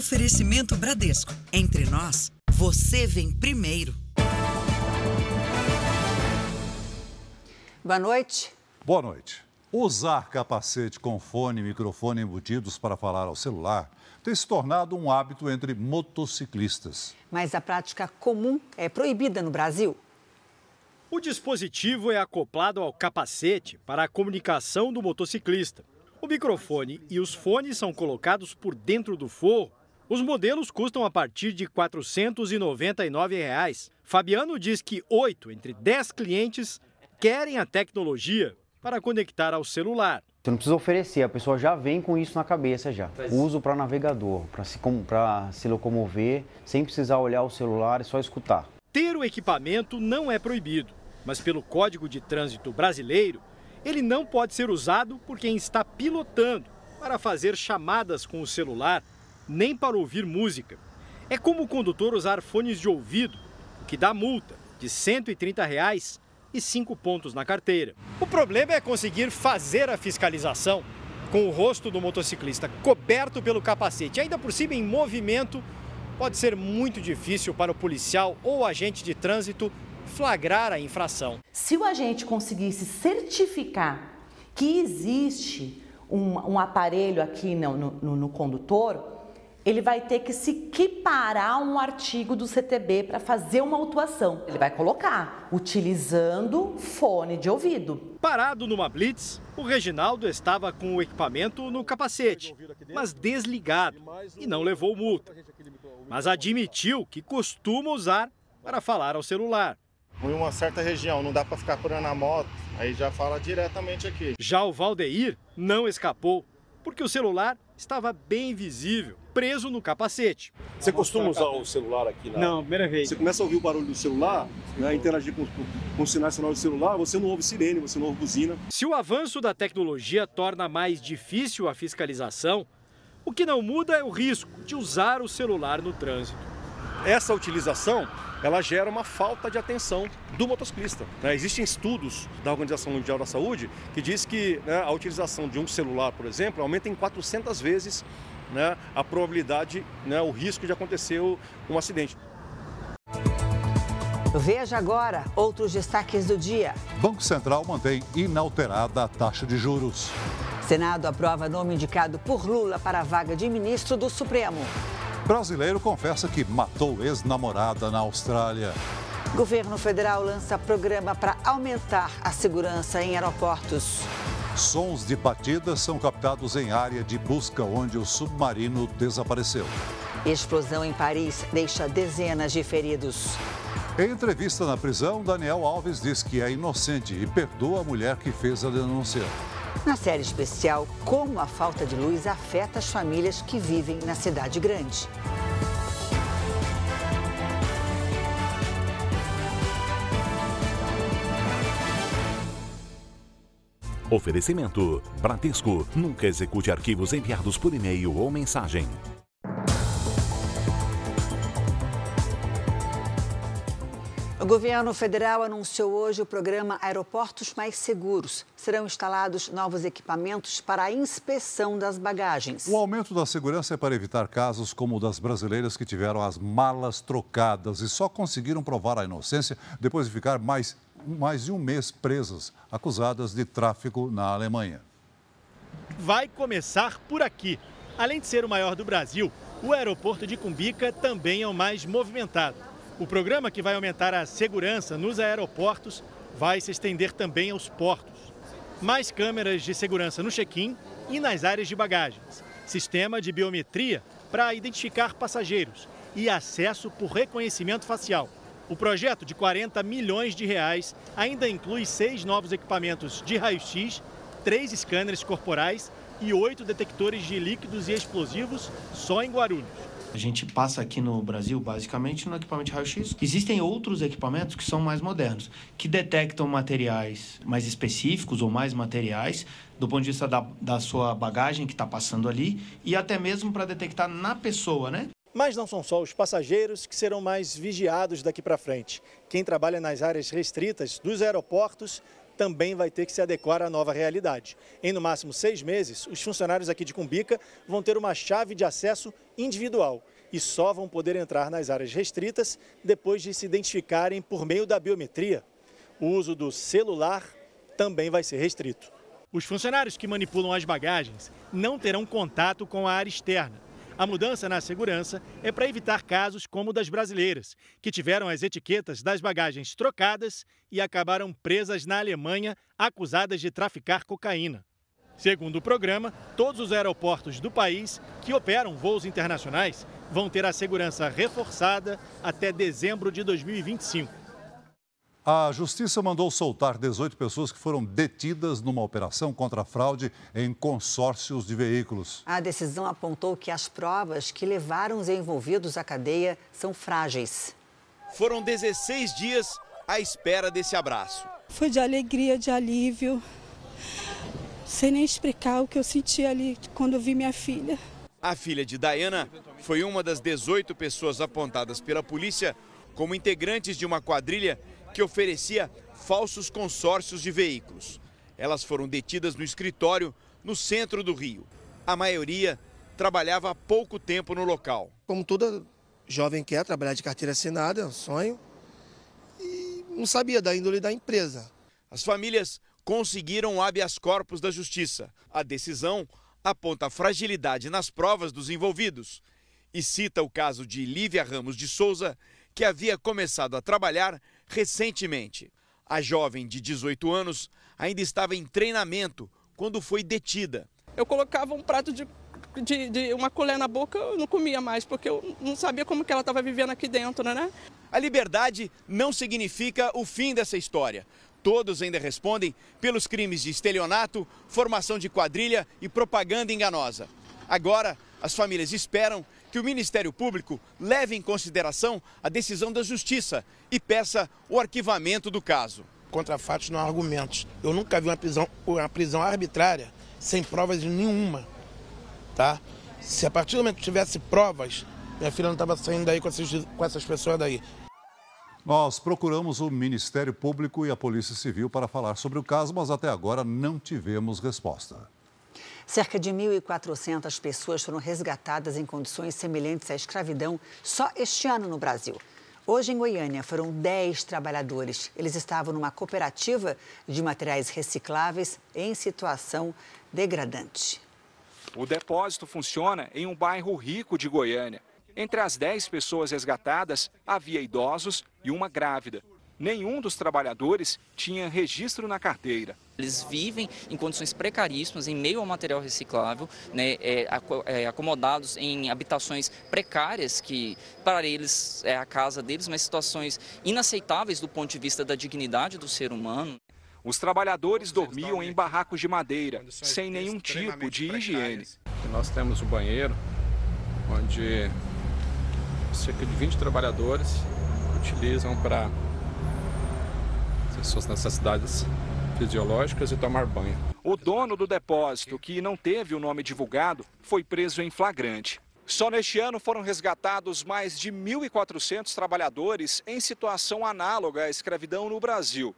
Oferecimento Bradesco. Entre nós, você vem primeiro. Boa noite. Boa noite. Usar capacete com fone e microfone embutidos para falar ao celular tem se tornado um hábito entre motociclistas. Mas a prática comum é proibida no Brasil. O dispositivo é acoplado ao capacete para a comunicação do motociclista. O microfone e os fones são colocados por dentro do forro. Os modelos custam a partir de 499 reais. Fabiano diz que 8 entre 10 clientes querem a tecnologia para conectar ao celular. Você não precisa oferecer, a pessoa já vem com isso na cabeça já. Uso para navegador, para se, se locomover, sem precisar olhar o celular, é só escutar. Ter o equipamento não é proibido, mas pelo Código de Trânsito Brasileiro, ele não pode ser usado por quem está pilotando para fazer chamadas com o celular, nem para ouvir música. É como o condutor usar fones de ouvido, o que dá multa de 130 reais e cinco pontos na carteira. O problema é conseguir fazer a fiscalização com o rosto do motociclista coberto pelo capacete, ainda por cima em movimento, pode ser muito difícil para o policial ou agente de trânsito flagrar a infração. Se o agente conseguisse certificar que existe um, um aparelho aqui no, no, no condutor, ele vai ter que se equiparar um artigo do CTB para fazer uma autuação. Ele vai colocar, utilizando fone de ouvido. Parado numa blitz, o Reginaldo estava com o equipamento no capacete, mas desligado e não levou multa. Mas admitiu que costuma usar para falar ao celular. Em uma certa região, não dá para ficar curando a moto, aí já fala diretamente aqui. Já o Valdeir não escapou, porque o celular estava bem visível preso no capacete. Você costuma usar o celular aqui? Na... Não, primeira vez. Você começa a ouvir o barulho do celular, né, interagir com, com os sinais sonoros do celular, você não ouve sirene, você não ouve buzina. Se o avanço da tecnologia torna mais difícil a fiscalização, o que não muda é o risco de usar o celular no trânsito. Essa utilização ela gera uma falta de atenção do motociclista. Né? Existem estudos da Organização Mundial da Saúde que diz que né, a utilização de um celular, por exemplo, aumenta em 400 vezes né, a probabilidade, né, o risco de acontecer um acidente. Veja agora outros destaques do dia. Banco Central mantém inalterada a taxa de juros. Senado aprova nome indicado por Lula para a vaga de ministro do Supremo. Brasileiro confessa que matou ex-namorada na Austrália. Governo federal lança programa para aumentar a segurança em aeroportos. Sons de batidas são captados em área de busca onde o submarino desapareceu. Explosão em Paris deixa dezenas de feridos. Em entrevista na prisão, Daniel Alves diz que é inocente e perdoa a mulher que fez a denúncia. Na série especial, como a falta de luz afeta as famílias que vivem na cidade grande. Oferecimento: Bradesco. Nunca execute arquivos enviados por e-mail ou mensagem. O governo federal anunciou hoje o programa Aeroportos Mais Seguros. Serão instalados novos equipamentos para a inspeção das bagagens. O aumento da segurança é para evitar casos como o das brasileiras que tiveram as malas trocadas e só conseguiram provar a inocência depois de ficar mais mais de um mês presas, acusadas de tráfico na Alemanha. Vai começar por aqui. Além de ser o maior do Brasil, o aeroporto de Cumbica também é o mais movimentado. O programa que vai aumentar a segurança nos aeroportos vai se estender também aos portos. Mais câmeras de segurança no check-in e nas áreas de bagagens. Sistema de biometria para identificar passageiros e acesso por reconhecimento facial. O projeto de 40 milhões de reais ainda inclui seis novos equipamentos de raio-x, três scanners corporais e oito detectores de líquidos e explosivos só em Guarulhos. A gente passa aqui no Brasil basicamente no equipamento de raio-x. Existem outros equipamentos que são mais modernos, que detectam materiais mais específicos ou mais materiais do ponto de vista da, da sua bagagem que está passando ali e até mesmo para detectar na pessoa, né? Mas não são só os passageiros que serão mais vigiados daqui para frente. Quem trabalha nas áreas restritas dos aeroportos também vai ter que se adequar à nova realidade. Em no máximo seis meses, os funcionários aqui de Cumbica vão ter uma chave de acesso individual e só vão poder entrar nas áreas restritas depois de se identificarem por meio da biometria. O uso do celular também vai ser restrito. Os funcionários que manipulam as bagagens não terão contato com a área externa a mudança na segurança é para evitar casos como o das brasileiras, que tiveram as etiquetas das bagagens trocadas e acabaram presas na Alemanha acusadas de traficar cocaína. Segundo o programa, todos os aeroportos do país que operam voos internacionais vão ter a segurança reforçada até dezembro de 2025. A Justiça mandou soltar 18 pessoas que foram detidas numa operação contra a fraude em consórcios de veículos. A decisão apontou que as provas que levaram os envolvidos à cadeia são frágeis. Foram 16 dias à espera desse abraço. Foi de alegria, de alívio. Sem nem explicar o que eu senti ali quando eu vi minha filha. A filha de Diana foi uma das 18 pessoas apontadas pela polícia como integrantes de uma quadrilha que oferecia falsos consórcios de veículos. Elas foram detidas no escritório no centro do Rio. A maioria trabalhava há pouco tempo no local. Como toda jovem quer trabalhar de carteira assinada, é um sonho, e não sabia da índole da empresa. As famílias conseguiram o habeas corpus da justiça. A decisão aponta a fragilidade nas provas dos envolvidos e cita o caso de Lívia Ramos de Souza, que havia começado a trabalhar recentemente. A jovem de 18 anos ainda estava em treinamento quando foi detida. Eu colocava um prato de, de, de uma colher na boca, eu não comia mais, porque eu não sabia como que ela estava vivendo aqui dentro, né? A liberdade não significa o fim dessa história. Todos ainda respondem pelos crimes de estelionato, formação de quadrilha e propaganda enganosa. Agora, as famílias esperam que o Ministério Público leve em consideração a decisão da Justiça e peça o arquivamento do caso. Contra fatos não há argumentos. Eu nunca vi uma prisão, uma prisão arbitrária sem provas nenhuma. Tá? Se a partir do momento que tivesse provas, minha filha não estava saindo daí com essas, com essas pessoas daí. Nós procuramos o Ministério Público e a Polícia Civil para falar sobre o caso, mas até agora não tivemos resposta. Cerca de 1.400 pessoas foram resgatadas em condições semelhantes à escravidão só este ano no Brasil. Hoje, em Goiânia, foram 10 trabalhadores. Eles estavam numa cooperativa de materiais recicláveis em situação degradante. O depósito funciona em um bairro rico de Goiânia. Entre as 10 pessoas resgatadas, havia idosos e uma grávida nenhum dos trabalhadores tinha registro na carteira. Eles vivem em condições precaríssimas, em meio ao material reciclável, né, é, é, acomodados em habitações precárias, que para eles é a casa deles, mas situações inaceitáveis do ponto de vista da dignidade do ser humano. Os trabalhadores dormiam em barracos de madeira, sem nenhum tipo de higiene. Nós temos o um banheiro, onde cerca de 20 trabalhadores utilizam para suas necessidades fisiológicas e tomar banho. O dono do depósito, que não teve o nome divulgado, foi preso em flagrante. Só neste ano foram resgatados mais de 1.400 trabalhadores em situação análoga à escravidão no Brasil.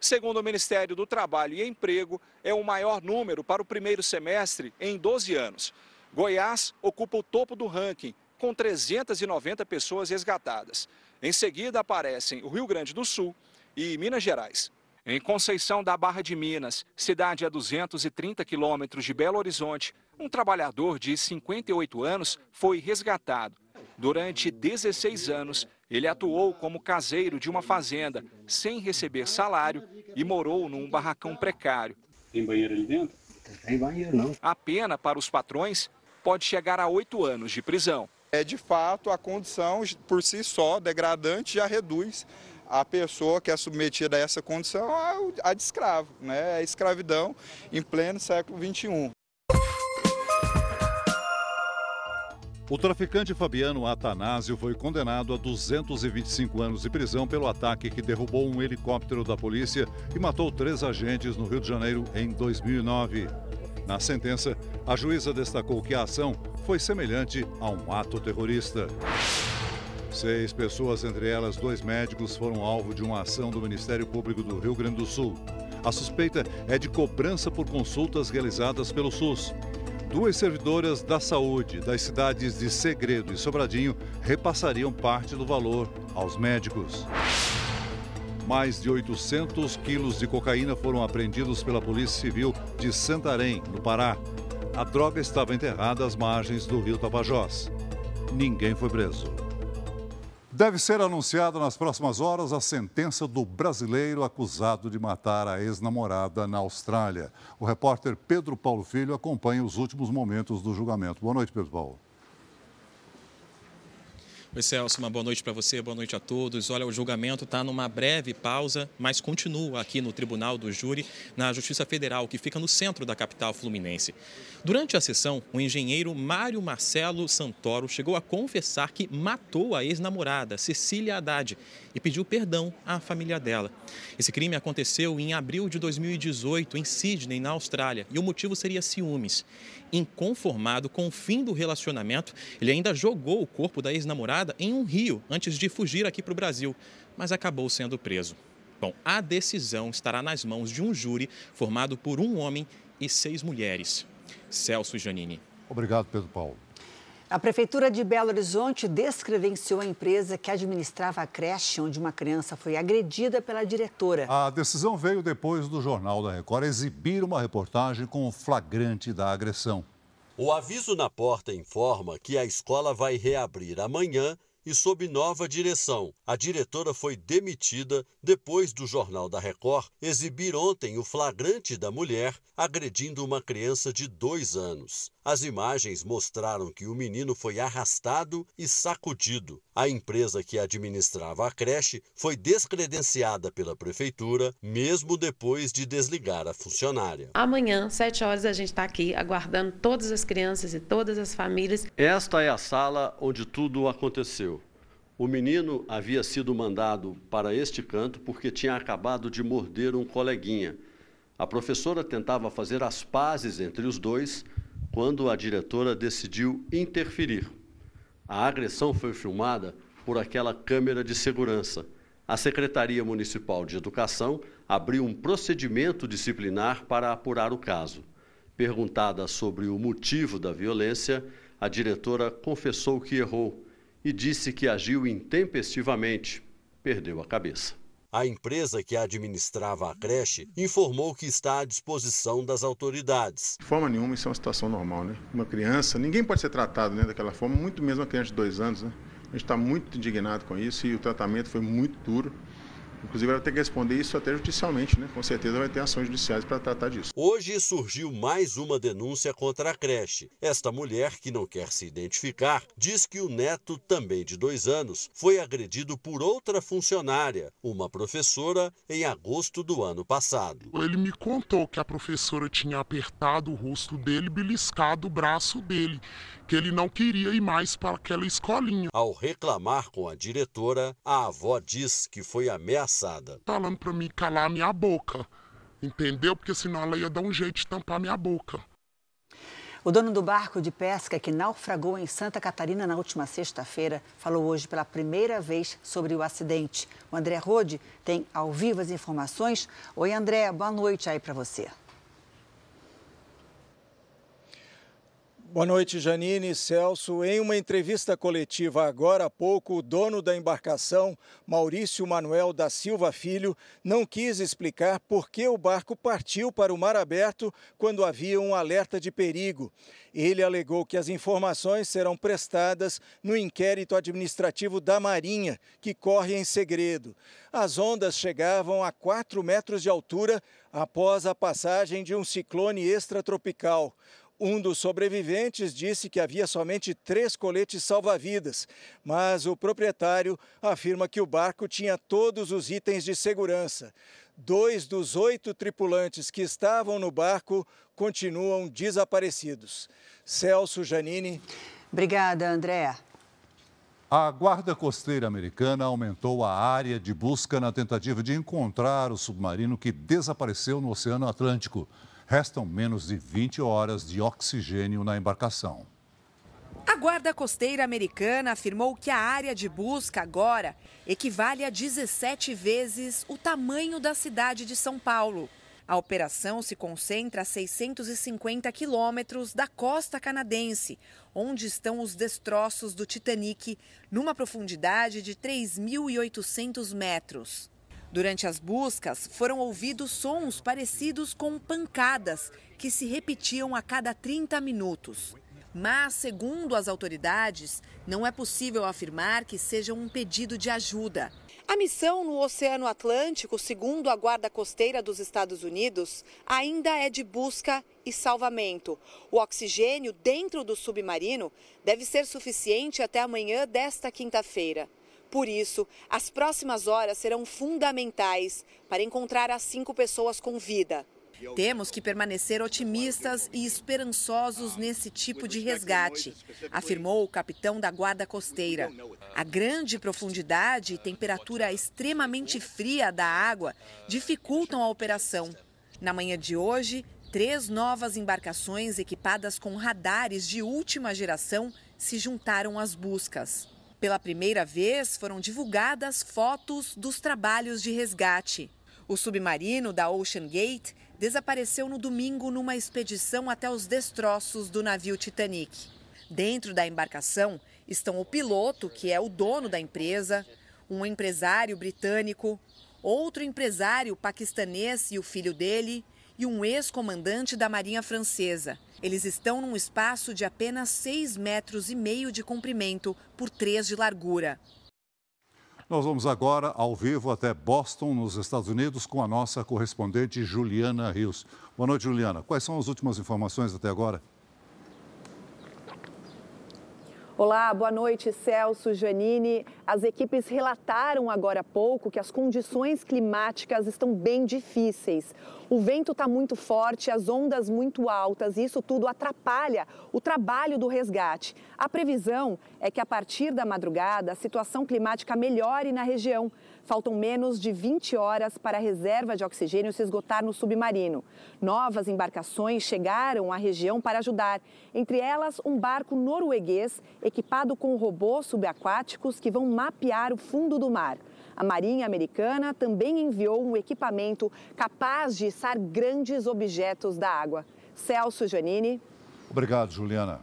Segundo o Ministério do Trabalho e Emprego, é o maior número para o primeiro semestre em 12 anos. Goiás ocupa o topo do ranking, com 390 pessoas resgatadas. Em seguida aparecem o Rio Grande do Sul e Minas Gerais. Em Conceição da Barra de Minas, cidade a 230 quilômetros de Belo Horizonte, um trabalhador de 58 anos foi resgatado. Durante 16 anos, ele atuou como caseiro de uma fazenda, sem receber salário e morou num barracão precário. Tem banheiro ali dentro? Tem banheiro, não. A pena para os patrões pode chegar a oito anos de prisão. É de fato a condição por si só degradante já reduz a pessoa que é submetida a essa condição a, de escravo, né? a escravidão em pleno século XXI. O traficante Fabiano Atanásio foi condenado a 225 anos de prisão pelo ataque que derrubou um helicóptero da polícia e matou três agentes no Rio de Janeiro em 2009. Na sentença, a juíza destacou que a ação foi semelhante a um ato terrorista. Seis pessoas, entre elas dois médicos, foram alvo de uma ação do Ministério Público do Rio Grande do Sul. A suspeita é de cobrança por consultas realizadas pelo SUS. Duas servidoras da saúde das cidades de Segredo e Sobradinho repassariam parte do valor aos médicos. Mais de 800 quilos de cocaína foram apreendidos pela Polícia Civil de Santarém, no Pará. A droga estava enterrada às margens do rio Tapajós. Ninguém foi preso. Deve ser anunciada nas próximas horas a sentença do brasileiro acusado de matar a ex-namorada na Austrália. O repórter Pedro Paulo Filho acompanha os últimos momentos do julgamento. Boa noite, Pedro Paulo. Oi, Celso, uma boa noite para você, boa noite a todos. Olha, o julgamento está numa breve pausa, mas continua aqui no Tribunal do Júri, na Justiça Federal, que fica no centro da capital fluminense. Durante a sessão, o engenheiro Mário Marcelo Santoro chegou a confessar que matou a ex-namorada, Cecília Haddad, e pediu perdão à família dela. Esse crime aconteceu em abril de 2018, em Sydney, na Austrália, e o motivo seria ciúmes. Inconformado com o fim do relacionamento, ele ainda jogou o corpo da ex-namorada em um rio antes de fugir aqui para o Brasil, mas acabou sendo preso. Bom, a decisão estará nas mãos de um júri formado por um homem e seis mulheres. Celso Janini. Obrigado, Pedro Paulo. A Prefeitura de Belo Horizonte descredenciou a empresa que administrava a creche onde uma criança foi agredida pela diretora. A decisão veio depois do Jornal da Record exibir uma reportagem com o flagrante da agressão. O aviso na porta informa que a escola vai reabrir amanhã e sob nova direção. A diretora foi demitida depois do Jornal da Record exibir ontem o flagrante da mulher agredindo uma criança de dois anos. As imagens mostraram que o menino foi arrastado e sacudido. A empresa que administrava a creche foi descredenciada pela prefeitura, mesmo depois de desligar a funcionária. Amanhã, sete horas, a gente está aqui aguardando todas as crianças e todas as famílias. Esta é a sala onde tudo aconteceu. O menino havia sido mandado para este canto porque tinha acabado de morder um coleguinha. A professora tentava fazer as pazes entre os dois quando a diretora decidiu interferir. A agressão foi filmada por aquela câmera de segurança. A Secretaria Municipal de Educação abriu um procedimento disciplinar para apurar o caso. Perguntada sobre o motivo da violência, a diretora confessou que errou e disse que agiu intempestivamente. Perdeu a cabeça. A empresa que administrava a creche informou que está à disposição das autoridades. De forma nenhuma, isso é uma situação normal, né? Uma criança, ninguém pode ser tratado né, daquela forma, muito mesmo uma criança de dois anos, né? A gente está muito indignado com isso e o tratamento foi muito duro. Inclusive, vai ter que responder isso até judicialmente, né? Com certeza vai ter ações judiciais para tratar disso. Hoje surgiu mais uma denúncia contra a creche. Esta mulher, que não quer se identificar, diz que o neto, também de dois anos, foi agredido por outra funcionária, uma professora, em agosto do ano passado. Ele me contou que a professora tinha apertado o rosto dele, beliscado o braço dele que ele não queria ir mais para aquela escolinha. Ao reclamar com a diretora, a avó diz que foi ameaçada. Falando para mim calar minha boca, entendeu? Porque senão ela ia dar um jeito de tampar minha boca. O dono do barco de pesca que naufragou em Santa Catarina na última sexta-feira falou hoje pela primeira vez sobre o acidente. O André Rode tem ao vivo as informações. Oi, André, boa noite aí para você. Boa noite, Janine e Celso. Em uma entrevista coletiva agora há pouco, o dono da embarcação, Maurício Manuel da Silva Filho, não quis explicar por que o barco partiu para o mar aberto quando havia um alerta de perigo. Ele alegou que as informações serão prestadas no inquérito administrativo da Marinha, que corre em segredo. As ondas chegavam a 4 metros de altura após a passagem de um ciclone extratropical. Um dos sobreviventes disse que havia somente três coletes salva-vidas, mas o proprietário afirma que o barco tinha todos os itens de segurança. Dois dos oito tripulantes que estavam no barco continuam desaparecidos. Celso Janini. Obrigada, André. A Guarda Costeira Americana aumentou a área de busca na tentativa de encontrar o submarino que desapareceu no Oceano Atlântico. Restam menos de 20 horas de oxigênio na embarcação. A Guarda Costeira Americana afirmou que a área de busca agora equivale a 17 vezes o tamanho da cidade de São Paulo. A operação se concentra a 650 quilômetros da costa canadense, onde estão os destroços do Titanic, numa profundidade de 3.800 metros. Durante as buscas, foram ouvidos sons parecidos com pancadas que se repetiam a cada 30 minutos. Mas, segundo as autoridades, não é possível afirmar que seja um pedido de ajuda. A missão no Oceano Atlântico, segundo a Guarda Costeira dos Estados Unidos, ainda é de busca e salvamento. O oxigênio dentro do submarino deve ser suficiente até amanhã desta quinta-feira. Por isso, as próximas horas serão fundamentais para encontrar as cinco pessoas com vida. Temos que permanecer otimistas e esperançosos nesse tipo de resgate, afirmou o capitão da Guarda Costeira. A grande profundidade e temperatura extremamente fria da água dificultam a operação. Na manhã de hoje, três novas embarcações equipadas com radares de última geração se juntaram às buscas. Pela primeira vez, foram divulgadas fotos dos trabalhos de resgate. O submarino da Ocean Gate desapareceu no domingo numa expedição até os destroços do navio Titanic. Dentro da embarcação estão o piloto, que é o dono da empresa, um empresário britânico, outro empresário paquistanês e o filho dele, e um ex-comandante da Marinha Francesa. Eles estão num espaço de apenas 6 metros e meio de comprimento por 3 de largura. Nós vamos agora ao vivo até Boston, nos Estados Unidos, com a nossa correspondente Juliana Rios. Boa noite, Juliana. Quais são as últimas informações até agora? Olá, boa noite, Celso, Janine. As equipes relataram agora há pouco que as condições climáticas estão bem difíceis. O vento está muito forte, as ondas muito altas e isso tudo atrapalha o trabalho do resgate. A previsão é que a partir da madrugada a situação climática melhore na região. Faltam menos de 20 horas para a reserva de oxigênio se esgotar no submarino. Novas embarcações chegaram à região para ajudar, entre elas um barco norueguês equipado com robôs subaquáticos que vão mapear o fundo do mar. A Marinha Americana também enviou um equipamento capaz de içar grandes objetos da água. Celso Janini. Obrigado, Juliana.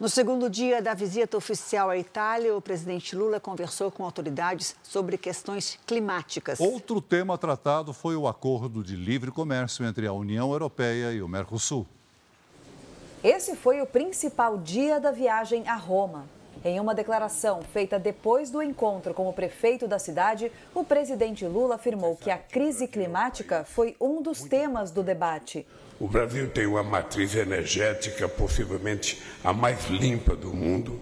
No segundo dia da visita oficial à Itália, o presidente Lula conversou com autoridades sobre questões climáticas. Outro tema tratado foi o acordo de livre comércio entre a União Europeia e o Mercosul. Esse foi o principal dia da viagem a Roma. Em uma declaração feita depois do encontro com o prefeito da cidade, o presidente Lula afirmou que a crise climática foi um dos temas do debate. O Brasil tem uma matriz energética possivelmente a mais limpa do mundo.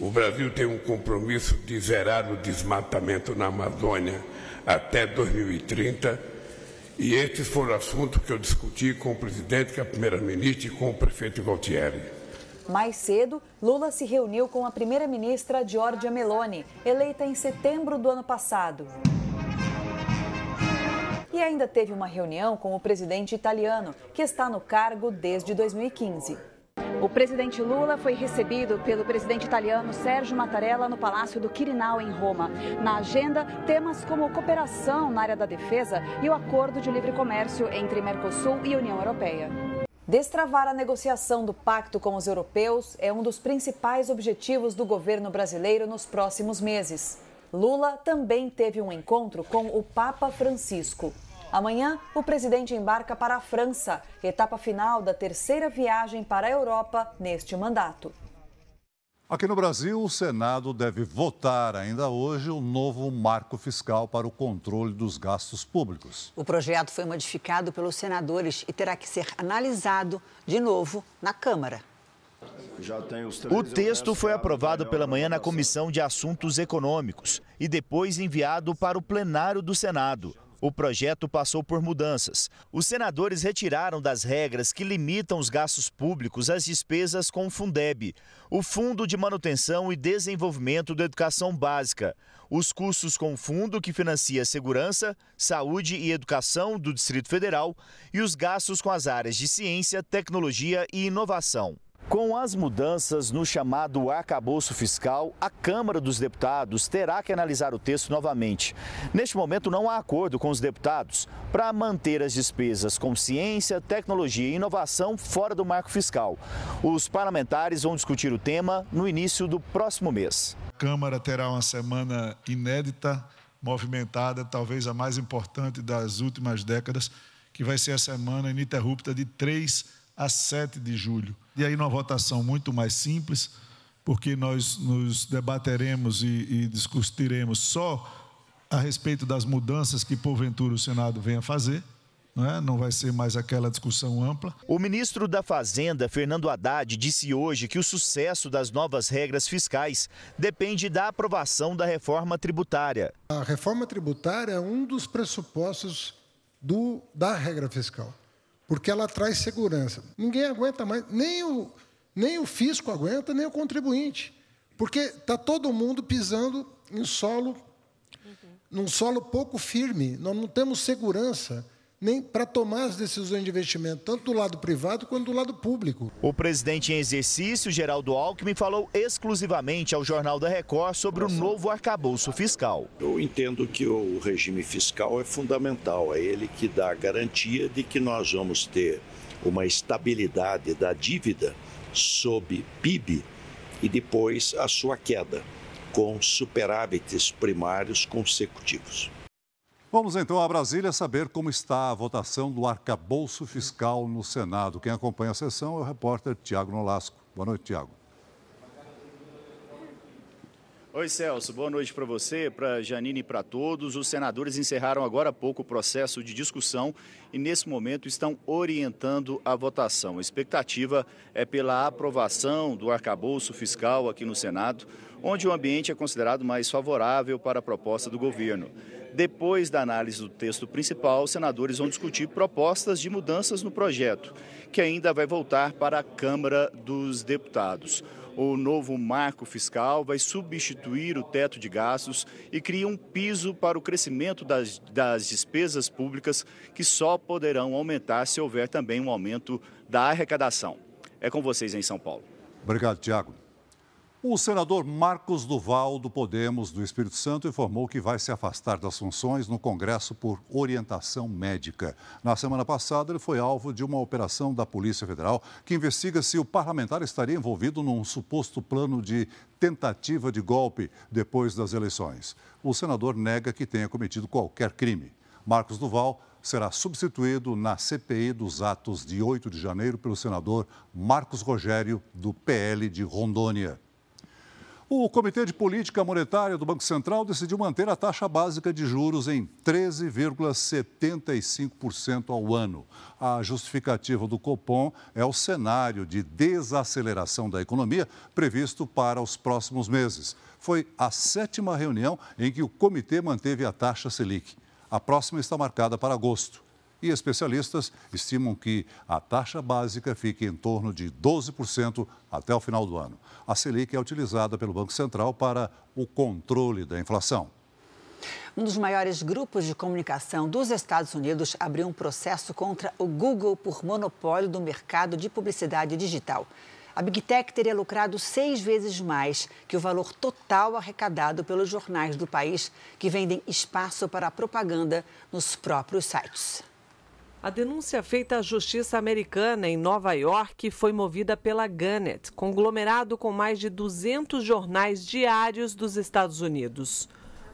O Brasil tem um compromisso de zerar o desmatamento na Amazônia até 2030. E esses foram assuntos que eu discuti com o presidente, com a primeira-ministra e com o prefeito Galtieri. Mais cedo, Lula se reuniu com a primeira-ministra Giorgia Meloni, eleita em setembro do ano passado e ainda teve uma reunião com o presidente italiano, que está no cargo desde 2015. O presidente Lula foi recebido pelo presidente italiano Sérgio Mattarella no Palácio do Quirinal, em Roma. Na agenda, temas como cooperação na área da defesa e o acordo de livre comércio entre Mercosul e União Europeia. Destravar a negociação do pacto com os europeus é um dos principais objetivos do governo brasileiro nos próximos meses. Lula também teve um encontro com o Papa Francisco. Amanhã, o presidente embarca para a França, etapa final da terceira viagem para a Europa neste mandato. Aqui no Brasil, o Senado deve votar ainda hoje o novo marco fiscal para o controle dos gastos públicos. O projeto foi modificado pelos senadores e terá que ser analisado de novo na Câmara. O texto foi aprovado pela manhã na Comissão de Assuntos Econômicos e depois enviado para o plenário do Senado. O projeto passou por mudanças. Os senadores retiraram das regras que limitam os gastos públicos as despesas com o Fundeb, o Fundo de Manutenção e Desenvolvimento da Educação Básica, os custos com o fundo que financia segurança, saúde e educação do Distrito Federal e os gastos com as áreas de ciência, tecnologia e inovação. Com as mudanças no chamado arcabouço fiscal, a Câmara dos Deputados terá que analisar o texto novamente. Neste momento, não há acordo com os deputados para manter as despesas com ciência, tecnologia e inovação fora do marco fiscal. Os parlamentares vão discutir o tema no início do próximo mês. A Câmara terá uma semana inédita, movimentada, talvez a mais importante das últimas décadas, que vai ser a semana ininterrupta de 3 a 7 de julho. E aí, numa votação muito mais simples, porque nós nos debateremos e, e discutiremos só a respeito das mudanças que, porventura, o Senado venha fazer. Não, é? não vai ser mais aquela discussão ampla. O ministro da Fazenda, Fernando Haddad, disse hoje que o sucesso das novas regras fiscais depende da aprovação da reforma tributária. A reforma tributária é um dos pressupostos do, da regra fiscal porque ela traz segurança. Ninguém aguenta mais, nem o, nem o fisco aguenta, nem o contribuinte, porque está todo mundo pisando em solo, num solo pouco firme. Nós não temos segurança nem para tomar as decisões de investimento, tanto do lado privado quanto do lado público. O presidente em exercício, Geraldo Alckmin, falou exclusivamente ao Jornal da Record sobre o novo arcabouço fiscal. Eu entendo que o regime fiscal é fundamental, é ele que dá a garantia de que nós vamos ter uma estabilidade da dívida sob PIB e depois a sua queda, com superávites primários consecutivos. Vamos então a Brasília saber como está a votação do arcabouço fiscal no Senado. Quem acompanha a sessão é o repórter Tiago Nolasco. Boa noite, Tiago. Oi, Celso. Boa noite para você, para Janine e para todos. Os senadores encerraram agora há pouco o processo de discussão e, nesse momento, estão orientando a votação. A expectativa é pela aprovação do arcabouço fiscal aqui no Senado, onde o ambiente é considerado mais favorável para a proposta do governo. Depois da análise do texto principal, os senadores vão discutir propostas de mudanças no projeto, que ainda vai voltar para a Câmara dos Deputados. O novo marco fiscal vai substituir o teto de gastos e cria um piso para o crescimento das, das despesas públicas, que só poderão aumentar se houver também um aumento da arrecadação. É com vocês em São Paulo. Obrigado, Tiago. O senador Marcos Duval, do Podemos do Espírito Santo, informou que vai se afastar das funções no Congresso por orientação médica. Na semana passada, ele foi alvo de uma operação da Polícia Federal que investiga se o parlamentar estaria envolvido num suposto plano de tentativa de golpe depois das eleições. O senador nega que tenha cometido qualquer crime. Marcos Duval será substituído na CPI dos atos de 8 de janeiro pelo senador Marcos Rogério, do PL de Rondônia. O Comitê de Política Monetária do Banco Central decidiu manter a taxa básica de juros em 13,75% ao ano. A justificativa do Copom é o cenário de desaceleração da economia previsto para os próximos meses. Foi a sétima reunião em que o comitê manteve a taxa Selic. A próxima está marcada para agosto e especialistas estimam que a taxa básica fique em torno de 12% até o final do ano. A Selic é utilizada pelo Banco Central para o controle da inflação. Um dos maiores grupos de comunicação dos Estados Unidos abriu um processo contra o Google por monopólio do mercado de publicidade digital. A Big Tech teria lucrado seis vezes mais que o valor total arrecadado pelos jornais do país, que vendem espaço para propaganda nos próprios sites. A denúncia feita à Justiça Americana em Nova York foi movida pela Gannett, conglomerado com mais de 200 jornais diários dos Estados Unidos.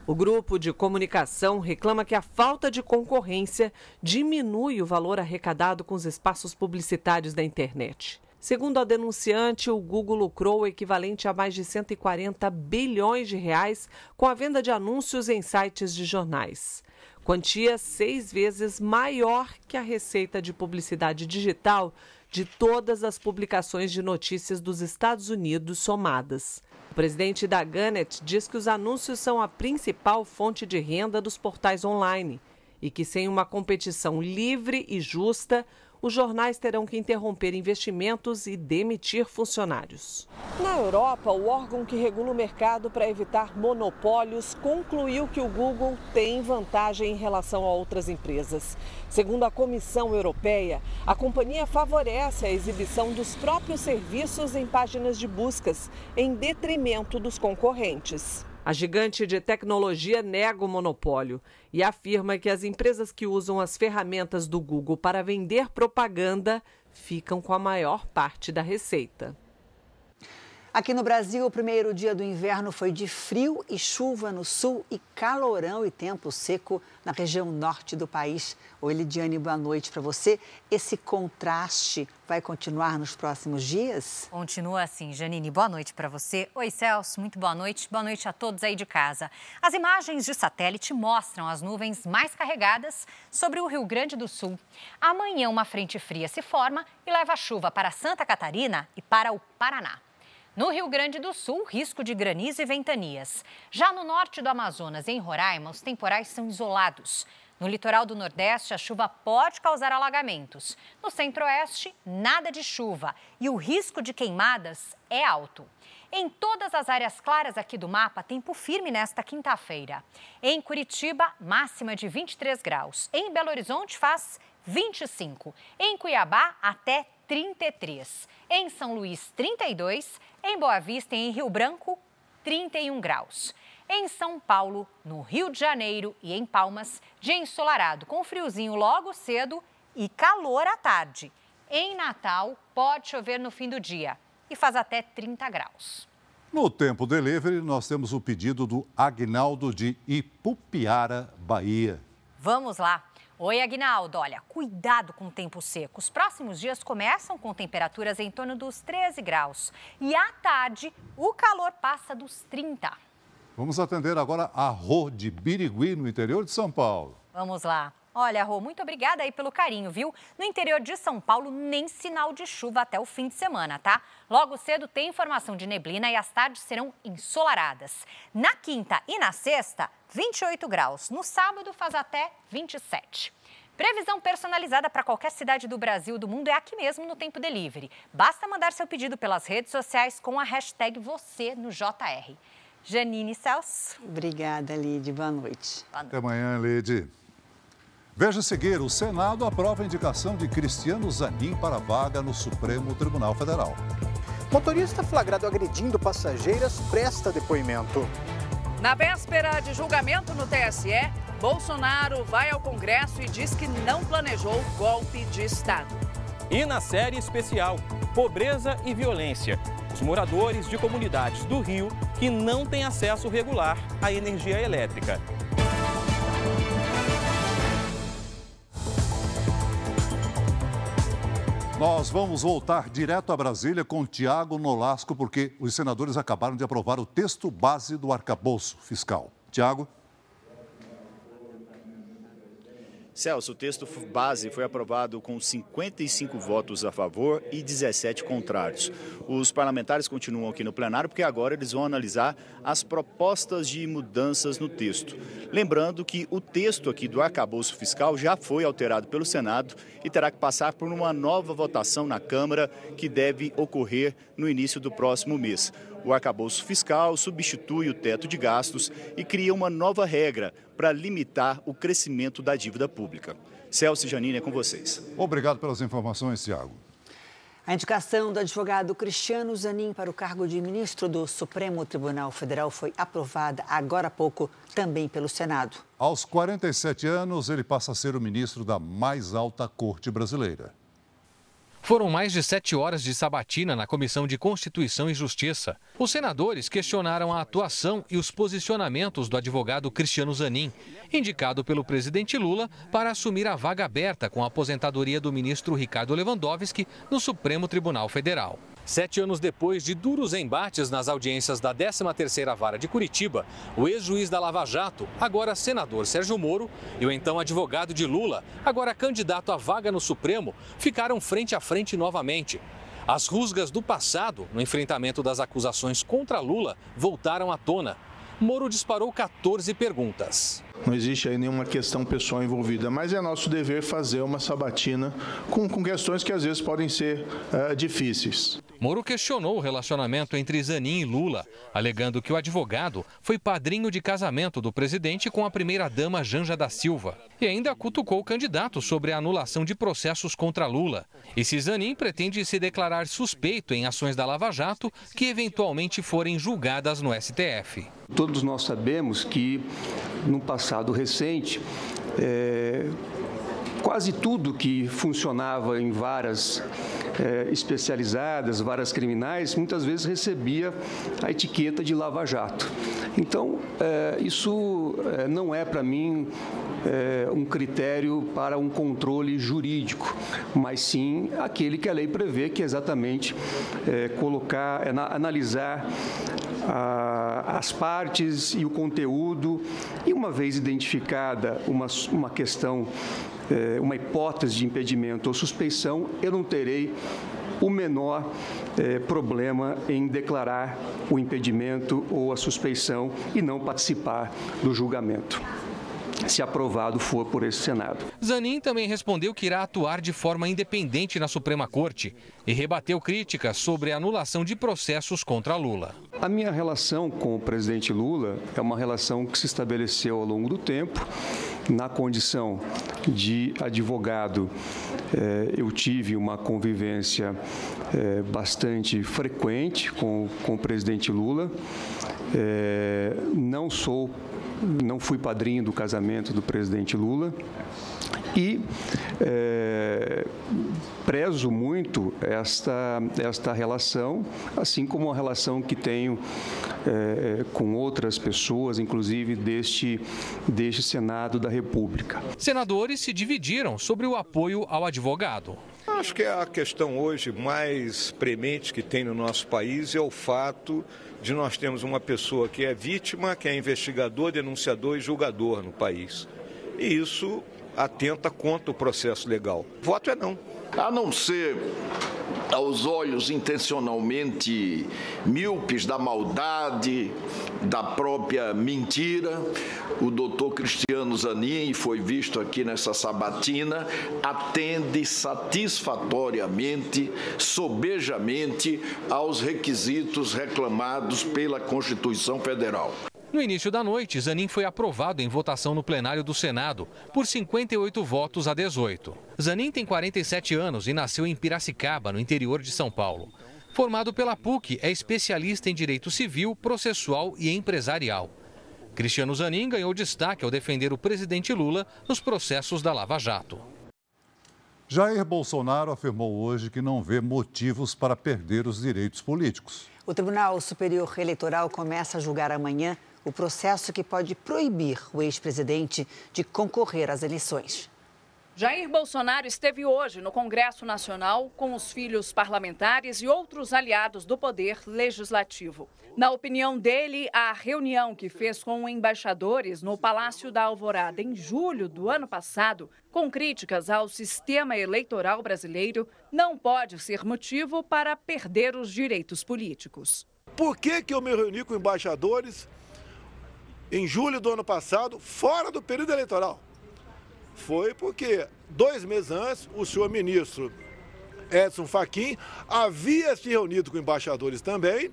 O grupo de comunicação reclama que a falta de concorrência diminui o valor arrecadado com os espaços publicitários da internet. Segundo a denunciante, o Google lucrou o equivalente a mais de 140 bilhões de reais com a venda de anúncios em sites de jornais quantia seis vezes maior que a receita de publicidade digital de todas as publicações de notícias dos Estados Unidos somadas. O presidente da Gannett diz que os anúncios são a principal fonte de renda dos portais online e que, sem uma competição livre e justa, os jornais terão que interromper investimentos e demitir funcionários. Na Europa, o órgão que regula o mercado para evitar monopólios concluiu que o Google tem vantagem em relação a outras empresas. Segundo a Comissão Europeia, a companhia favorece a exibição dos próprios serviços em páginas de buscas, em detrimento dos concorrentes. A gigante de tecnologia nega o monopólio e afirma que as empresas que usam as ferramentas do Google para vender propaganda ficam com a maior parte da receita. Aqui no Brasil, o primeiro dia do inverno foi de frio e chuva no sul e calorão e tempo seco na região norte do país. Oi, Lidiane, boa noite para você. Esse contraste vai continuar nos próximos dias? Continua assim, Janine. Boa noite para você. Oi, Celso, muito boa noite. Boa noite a todos aí de casa. As imagens de satélite mostram as nuvens mais carregadas sobre o Rio Grande do Sul. Amanhã, uma frente fria se forma e leva chuva para Santa Catarina e para o Paraná. No Rio Grande do Sul, risco de granizo e ventanias. Já no norte do Amazonas e em Roraima, os temporais são isolados. No litoral do Nordeste, a chuva pode causar alagamentos. No Centro-Oeste, nada de chuva e o risco de queimadas é alto. Em todas as áreas claras aqui do mapa, tempo firme nesta quinta-feira. Em Curitiba, máxima de 23 graus. Em Belo Horizonte, faz 25. Em Cuiabá, até 33. Em São Luís, 32. Em Boa Vista e em Rio Branco, 31 graus. Em São Paulo, no Rio de Janeiro e em Palmas, dia ensolarado com friozinho logo cedo e calor à tarde. Em Natal, pode chover no fim do dia e faz até 30 graus. No Tempo Delivery, nós temos o pedido do Agnaldo de Ipupiara, Bahia. Vamos lá. Oi, Agnaldo. Olha, cuidado com o tempo seco. Os próximos dias começam com temperaturas em torno dos 13 graus. E à tarde, o calor passa dos 30. Vamos atender agora a Rô de Birigui, no interior de São Paulo. Vamos lá. Olha, Rô, muito obrigada aí pelo carinho, viu? No interior de São Paulo, nem sinal de chuva até o fim de semana, tá? Logo cedo tem informação de neblina e as tardes serão ensolaradas. Na quinta e na sexta, 28 graus. No sábado, faz até 27. Previsão personalizada para qualquer cidade do Brasil do mundo é aqui mesmo no Tempo Delivery. Basta mandar seu pedido pelas redes sociais com a hashtag você no JR. Janine Celso. Obrigada, Lid. Boa noite. Boa noite. Até amanhã, Lid. Veja a seguir, o Senado aprova a indicação de Cristiano Zanin para vaga no Supremo Tribunal Federal. Motorista flagrado agredindo passageiras presta depoimento. Na véspera de julgamento no TSE, Bolsonaro vai ao Congresso e diz que não planejou golpe de Estado. E na série especial, Pobreza e Violência. Os moradores de comunidades do Rio que não têm acesso regular à energia elétrica. Nós vamos voltar direto a Brasília com Tiago Nolasco, porque os senadores acabaram de aprovar o texto base do arcabouço fiscal. Tiago. Celso, o texto base foi aprovado com 55 votos a favor e 17 contrários. Os parlamentares continuam aqui no plenário porque agora eles vão analisar as propostas de mudanças no texto. Lembrando que o texto aqui do arcabouço fiscal já foi alterado pelo Senado e terá que passar por uma nova votação na Câmara que deve ocorrer no início do próximo mês. O arcabouço fiscal substitui o teto de gastos e cria uma nova regra para limitar o crescimento da dívida pública. Celso e Janine, é com vocês. Obrigado pelas informações, Tiago. A indicação do advogado Cristiano Zanin para o cargo de ministro do Supremo Tribunal Federal foi aprovada agora há pouco também pelo Senado. Aos 47 anos, ele passa a ser o ministro da mais alta corte brasileira. Foram mais de sete horas de sabatina na Comissão de Constituição e Justiça. Os senadores questionaram a atuação e os posicionamentos do advogado Cristiano Zanin, indicado pelo presidente Lula para assumir a vaga aberta com a aposentadoria do ministro Ricardo Lewandowski no Supremo Tribunal Federal. Sete anos depois de duros embates nas audiências da 13ª Vara de Curitiba, o ex-juiz da Lava Jato, agora senador Sérgio Moro, e o então advogado de Lula, agora candidato à vaga no Supremo, ficaram frente a frente novamente. As rusgas do passado, no enfrentamento das acusações contra Lula, voltaram à tona. Moro disparou 14 perguntas. Não existe aí nenhuma questão pessoal envolvida, mas é nosso dever fazer uma sabatina com, com questões que às vezes podem ser uh, difíceis. Moro questionou o relacionamento entre Zanin e Lula, alegando que o advogado foi padrinho de casamento do presidente com a primeira-dama Janja da Silva. E ainda cutucou o candidato sobre a anulação de processos contra Lula. E se Zanin pretende se declarar suspeito em ações da Lava Jato que eventualmente forem julgadas no STF. Todos nós sabemos que, no passado recente, é quase tudo que funcionava em varas é, especializadas, varas criminais, muitas vezes recebia a etiqueta de lava-jato. Então, é, isso é, não é para mim um critério para um controle jurídico, mas sim aquele que a lei prevê, que é exatamente colocar, analisar a, as partes e o conteúdo, e uma vez identificada uma, uma questão é, uma hipótese de impedimento ou suspeição, eu não terei o menor é, problema em declarar o impedimento ou a suspeição e não participar do julgamento se aprovado for por esse Senado. Zanin também respondeu que irá atuar de forma independente na Suprema Corte e rebateu críticas sobre a anulação de processos contra Lula. A minha relação com o presidente Lula é uma relação que se estabeleceu ao longo do tempo na condição de advogado, eh, eu tive uma convivência eh, bastante frequente com, com o presidente Lula. Eh, não sou, não fui padrinho do casamento do presidente Lula e é, prezo muito esta, esta relação, assim como a relação que tenho é, com outras pessoas, inclusive deste, deste Senado da República. Senadores se dividiram sobre o apoio ao advogado. Acho que a questão hoje mais premente que tem no nosso país é o fato de nós termos uma pessoa que é vítima, que é investigador, denunciador e julgador no país. E isso atenta contra o processo legal. Voto é não. A não ser aos olhos intencionalmente míopes da maldade, da própria mentira, o doutor Cristiano Zanin, foi visto aqui nessa sabatina, atende satisfatoriamente, sobejamente aos requisitos reclamados pela Constituição Federal. No início da noite, Zanin foi aprovado em votação no plenário do Senado por 58 votos a 18. Zanin tem 47 anos e nasceu em Piracicaba, no interior de São Paulo. Formado pela PUC, é especialista em direito civil, processual e empresarial. Cristiano Zanin ganhou destaque ao defender o presidente Lula nos processos da Lava Jato. Jair Bolsonaro afirmou hoje que não vê motivos para perder os direitos políticos. O Tribunal Superior Eleitoral começa a julgar amanhã o processo que pode proibir o ex-presidente de concorrer às eleições. Jair Bolsonaro esteve hoje no Congresso Nacional com os filhos parlamentares e outros aliados do Poder Legislativo. Na opinião dele, a reunião que fez com embaixadores no Palácio da Alvorada em julho do ano passado, com críticas ao sistema eleitoral brasileiro, não pode ser motivo para perder os direitos políticos. Por que, que eu me reuni com embaixadores em julho do ano passado, fora do período eleitoral. Foi porque dois meses antes, o senhor ministro Edson Fachin havia se reunido com embaixadores também,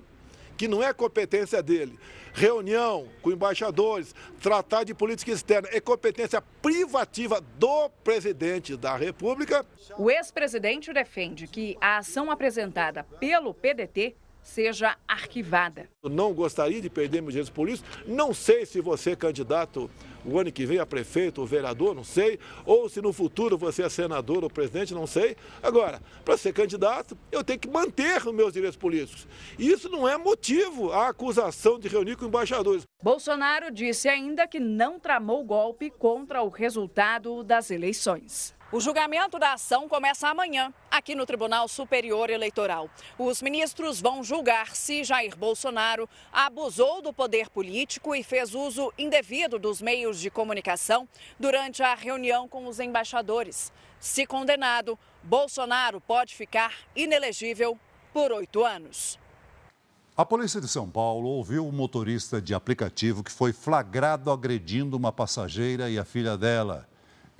que não é competência dele. Reunião com embaixadores, tratar de política externa é competência privativa do presidente da República. O ex-presidente defende que a ação apresentada pelo PDT seja arquivada. Não gostaria de perder meus direitos políticos. Não sei se você é candidato o ano que vem a prefeito ou vereador, não sei. Ou se no futuro você é senador ou presidente, não sei. Agora, para ser candidato, eu tenho que manter os meus direitos políticos. E isso não é motivo à acusação de reunir com embaixadores. Bolsonaro disse ainda que não tramou golpe contra o resultado das eleições. O julgamento da ação começa amanhã, aqui no Tribunal Superior Eleitoral. Os ministros vão julgar se Jair Bolsonaro abusou do poder político e fez uso indevido dos meios de comunicação durante a reunião com os embaixadores. Se condenado, Bolsonaro pode ficar inelegível por oito anos. A polícia de São Paulo ouviu um motorista de aplicativo que foi flagrado agredindo uma passageira e a filha dela.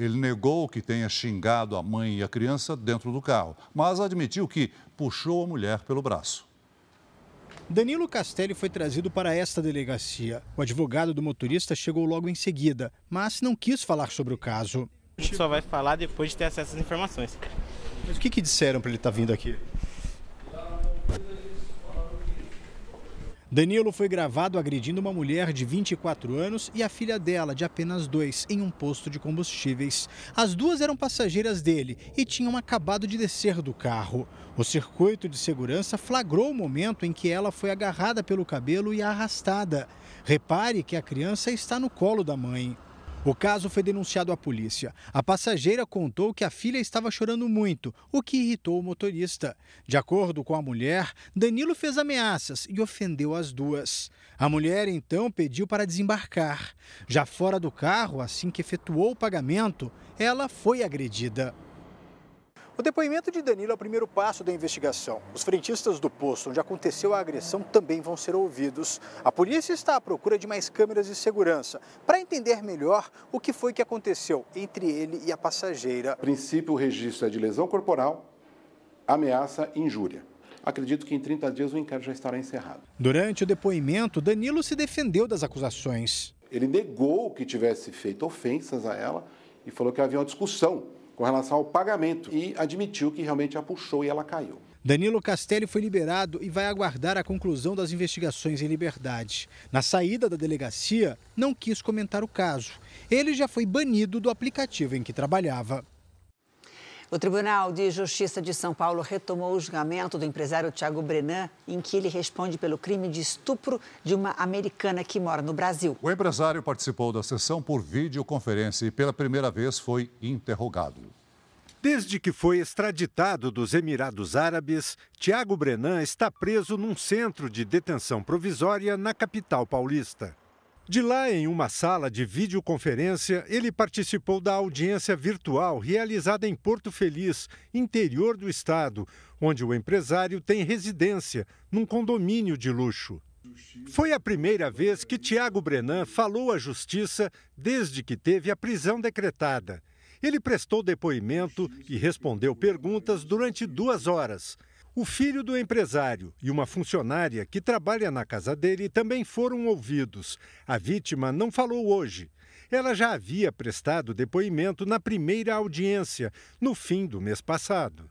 Ele negou que tenha xingado a mãe e a criança dentro do carro, mas admitiu que puxou a mulher pelo braço. Danilo Castelli foi trazido para esta delegacia. O advogado do motorista chegou logo em seguida, mas não quis falar sobre o caso. A gente só vai falar depois de ter acesso às informações. Mas o que, que disseram para ele estar tá vindo aqui? Danilo foi gravado agredindo uma mulher de 24 anos e a filha dela, de apenas dois, em um posto de combustíveis. As duas eram passageiras dele e tinham acabado de descer do carro. O circuito de segurança flagrou o momento em que ela foi agarrada pelo cabelo e arrastada. Repare que a criança está no colo da mãe. O caso foi denunciado à polícia. A passageira contou que a filha estava chorando muito, o que irritou o motorista. De acordo com a mulher, Danilo fez ameaças e ofendeu as duas. A mulher então pediu para desembarcar. Já fora do carro, assim que efetuou o pagamento, ela foi agredida. O depoimento de Danilo é o primeiro passo da investigação. Os frentistas do posto onde aconteceu a agressão também vão ser ouvidos. A polícia está à procura de mais câmeras de segurança para entender melhor o que foi que aconteceu entre ele e a passageira. A princípio, o registro é de lesão corporal, ameaça e injúria. Acredito que em 30 dias o inquérito já estará encerrado. Durante o depoimento, Danilo se defendeu das acusações. Ele negou que tivesse feito ofensas a ela e falou que havia uma discussão com relação ao pagamento e admitiu que realmente a puxou e ela caiu. Danilo Castelli foi liberado e vai aguardar a conclusão das investigações em liberdade. Na saída da delegacia, não quis comentar o caso. Ele já foi banido do aplicativo em que trabalhava. O Tribunal de Justiça de São Paulo retomou o julgamento do empresário Tiago Brenan, em que ele responde pelo crime de estupro de uma americana que mora no Brasil. O empresário participou da sessão por videoconferência e pela primeira vez foi interrogado. Desde que foi extraditado dos Emirados Árabes, Tiago Brenan está preso num centro de detenção provisória na capital paulista. De lá, em uma sala de videoconferência, ele participou da audiência virtual realizada em Porto Feliz, interior do estado, onde o empresário tem residência, num condomínio de luxo. Foi a primeira vez que Tiago Brenan falou à justiça desde que teve a prisão decretada. Ele prestou depoimento e respondeu perguntas durante duas horas. O filho do empresário e uma funcionária que trabalha na casa dele também foram ouvidos. A vítima não falou hoje. Ela já havia prestado depoimento na primeira audiência, no fim do mês passado.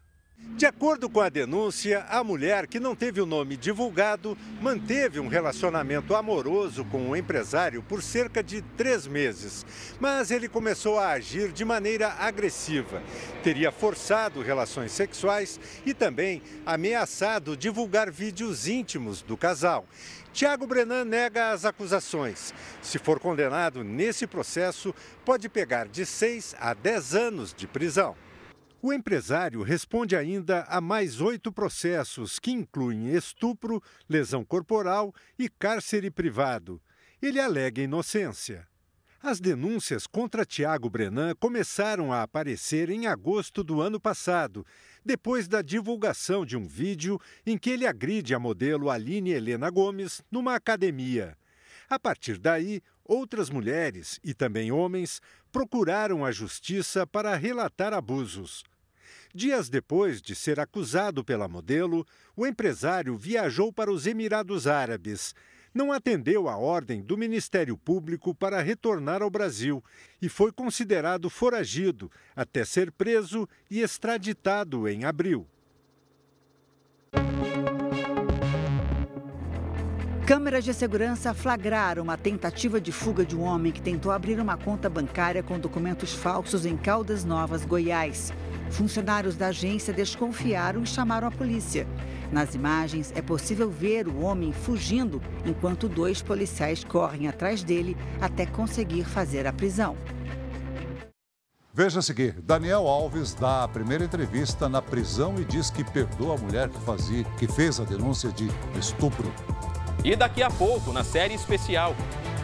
De acordo com a denúncia, a mulher, que não teve o nome divulgado, manteve um relacionamento amoroso com o empresário por cerca de três meses. Mas ele começou a agir de maneira agressiva. Teria forçado relações sexuais e também ameaçado divulgar vídeos íntimos do casal. Tiago Brenan nega as acusações. Se for condenado nesse processo, pode pegar de seis a dez anos de prisão. O empresário responde ainda a mais oito processos, que incluem estupro, lesão corporal e cárcere privado. Ele alega inocência. As denúncias contra Tiago Brenan começaram a aparecer em agosto do ano passado, depois da divulgação de um vídeo em que ele agride a modelo Aline Helena Gomes numa academia. A partir daí, outras mulheres e também homens procuraram a justiça para relatar abusos. Dias depois de ser acusado pela modelo, o empresário viajou para os Emirados Árabes. Não atendeu a ordem do Ministério Público para retornar ao Brasil e foi considerado foragido até ser preso e extraditado em abril. Câmeras de segurança flagraram uma tentativa de fuga de um homem que tentou abrir uma conta bancária com documentos falsos em Caldas Novas, Goiás. Funcionários da agência desconfiaram e chamaram a polícia. Nas imagens, é possível ver o homem fugindo enquanto dois policiais correm atrás dele até conseguir fazer a prisão. Veja a seguir: Daniel Alves dá a primeira entrevista na prisão e diz que perdoa a mulher que, fazia, que fez a denúncia de estupro. E daqui a pouco, na série especial,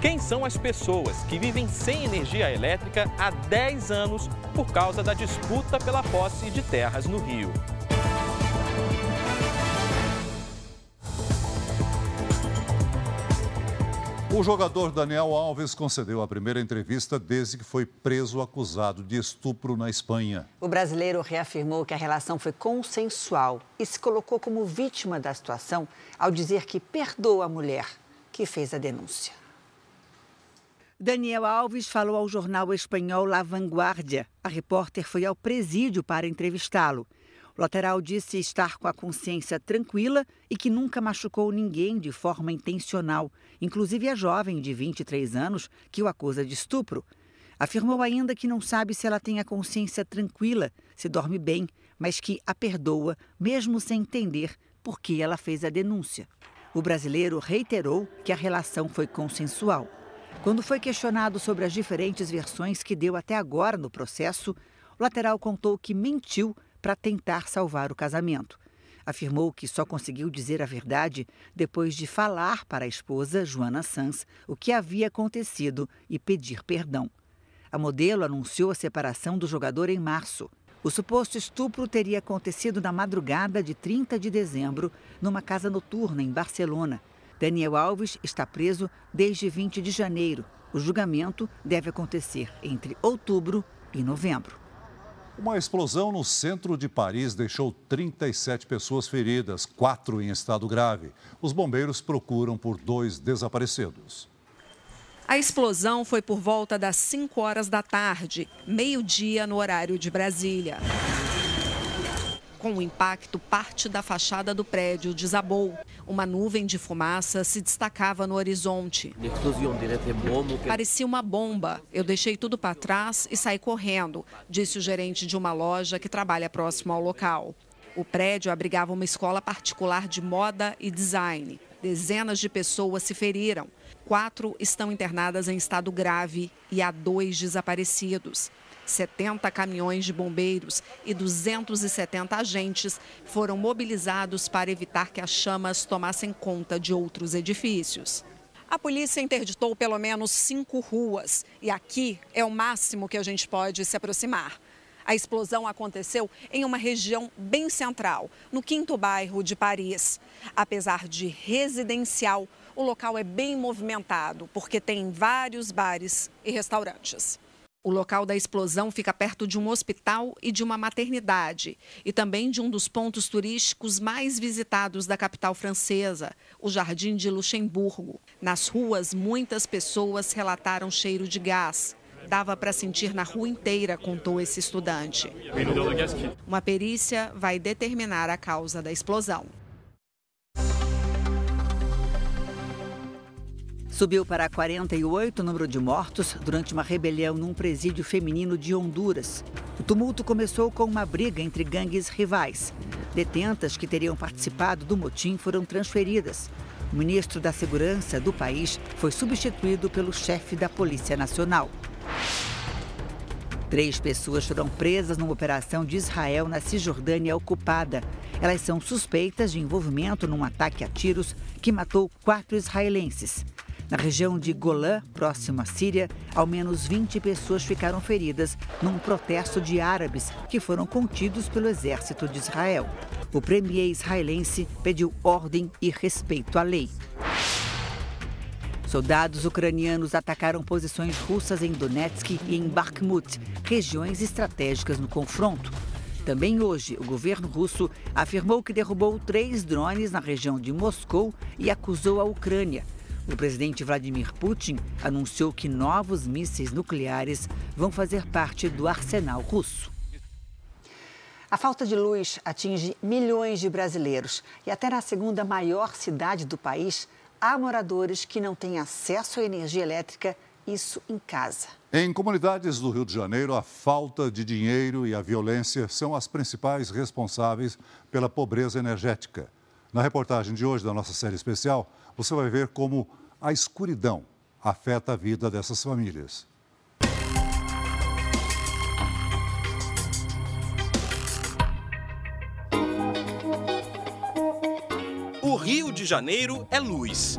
quem são as pessoas que vivem sem energia elétrica há 10 anos por causa da disputa pela posse de terras no Rio? O jogador Daniel Alves concedeu a primeira entrevista desde que foi preso acusado de estupro na Espanha. O brasileiro reafirmou que a relação foi consensual e se colocou como vítima da situação ao dizer que perdoa a mulher que fez a denúncia. Daniel Alves falou ao jornal espanhol La Vanguardia. A repórter foi ao presídio para entrevistá-lo. O lateral disse estar com a consciência tranquila e que nunca machucou ninguém de forma intencional, inclusive a jovem de 23 anos que o acusa de estupro. Afirmou ainda que não sabe se ela tem a consciência tranquila, se dorme bem, mas que a perdoa, mesmo sem entender por que ela fez a denúncia. O brasileiro reiterou que a relação foi consensual. Quando foi questionado sobre as diferentes versões que deu até agora no processo, o lateral contou que mentiu para tentar salvar o casamento. Afirmou que só conseguiu dizer a verdade depois de falar para a esposa, Joana Sanz, o que havia acontecido e pedir perdão. A modelo anunciou a separação do jogador em março. O suposto estupro teria acontecido na madrugada de 30 de dezembro, numa casa noturna em Barcelona. Daniel Alves está preso desde 20 de janeiro. O julgamento deve acontecer entre outubro e novembro. Uma explosão no centro de Paris deixou 37 pessoas feridas, quatro em estado grave. Os bombeiros procuram por dois desaparecidos. A explosão foi por volta das 5 horas da tarde, meio-dia no horário de Brasília. Com o impacto, parte da fachada do prédio desabou. Uma nuvem de fumaça se destacava no horizonte. Parecia uma bomba. Eu deixei tudo para trás e saí correndo, disse o gerente de uma loja que trabalha próximo ao local. O prédio abrigava uma escola particular de moda e design. Dezenas de pessoas se feriram. Quatro estão internadas em estado grave e há dois desaparecidos. 70 caminhões de bombeiros e 270 agentes foram mobilizados para evitar que as chamas tomassem conta de outros edifícios. A polícia interditou pelo menos cinco ruas e aqui é o máximo que a gente pode se aproximar. A explosão aconteceu em uma região bem central, no quinto bairro de Paris. Apesar de residencial, o local é bem movimentado, porque tem vários bares e restaurantes. O local da explosão fica perto de um hospital e de uma maternidade, e também de um dos pontos turísticos mais visitados da capital francesa, o Jardim de Luxemburgo. Nas ruas, muitas pessoas relataram cheiro de gás. Dava para sentir na rua inteira, contou esse estudante. Uma perícia vai determinar a causa da explosão. Subiu para 48 o número de mortos durante uma rebelião num presídio feminino de Honduras. O tumulto começou com uma briga entre gangues rivais. Detentas que teriam participado do motim foram transferidas. O ministro da Segurança do país foi substituído pelo chefe da Polícia Nacional. Três pessoas foram presas numa operação de Israel na Cisjordânia ocupada. Elas são suspeitas de envolvimento num ataque a tiros que matou quatro israelenses. Na região de Golã, próximo à Síria, ao menos 20 pessoas ficaram feridas num protesto de árabes que foram contidos pelo exército de Israel. O premier israelense pediu ordem e respeito à lei. Soldados ucranianos atacaram posições russas em Donetsk e em Bakhmut, regiões estratégicas no confronto. Também hoje, o governo russo afirmou que derrubou três drones na região de Moscou e acusou a Ucrânia o presidente Vladimir Putin anunciou que novos mísseis nucleares vão fazer parte do arsenal russo. A falta de luz atinge milhões de brasileiros e até na segunda maior cidade do país há moradores que não têm acesso à energia elétrica, isso em casa. Em comunidades do Rio de Janeiro, a falta de dinheiro e a violência são as principais responsáveis pela pobreza energética. Na reportagem de hoje da nossa série especial, você vai ver como a escuridão afeta a vida dessas famílias. O Rio de Janeiro é luz.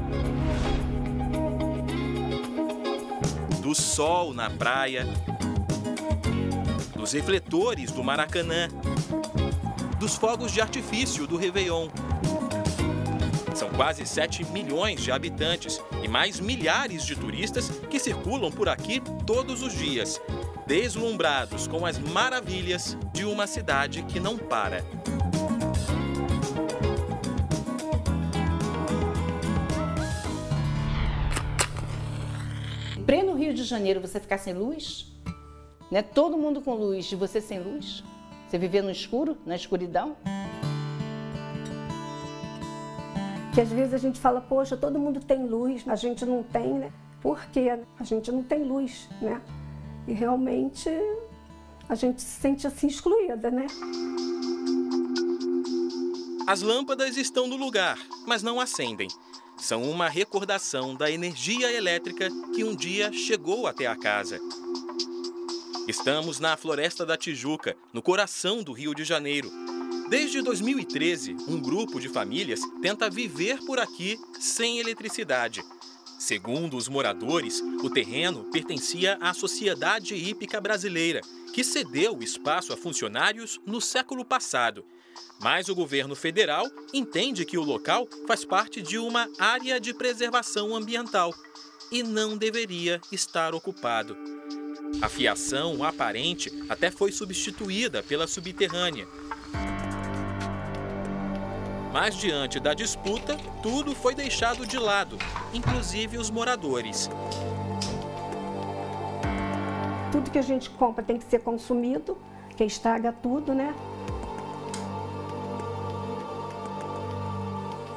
Do sol na praia, dos refletores do Maracanã, dos fogos de artifício do Réveillon São quase 7 milhões de habitantes e mais milhares de turistas que circulam por aqui todos os dias, deslumbrados com as maravilhas de uma cidade que não para. Pleno Rio de Janeiro, você ficar sem luz? Né? Todo mundo com luz e você sem luz? Você viver no escuro, na escuridão? Que às vezes a gente fala, poxa, todo mundo tem luz, a gente não tem, né? Por quê? A gente não tem luz, né? E realmente a gente se sente assim excluída, né? As lâmpadas estão no lugar, mas não acendem. São uma recordação da energia elétrica que um dia chegou até a casa. Estamos na Floresta da Tijuca, no coração do Rio de Janeiro. Desde 2013, um grupo de famílias tenta viver por aqui sem eletricidade. Segundo os moradores, o terreno pertencia à Sociedade Hípica Brasileira, que cedeu o espaço a funcionários no século passado. Mas o governo federal entende que o local faz parte de uma área de preservação ambiental e não deveria estar ocupado. A fiação aparente até foi substituída pela subterrânea. Mas diante da disputa, tudo foi deixado de lado, inclusive os moradores. Tudo que a gente compra tem que ser consumido, que estraga tudo, né?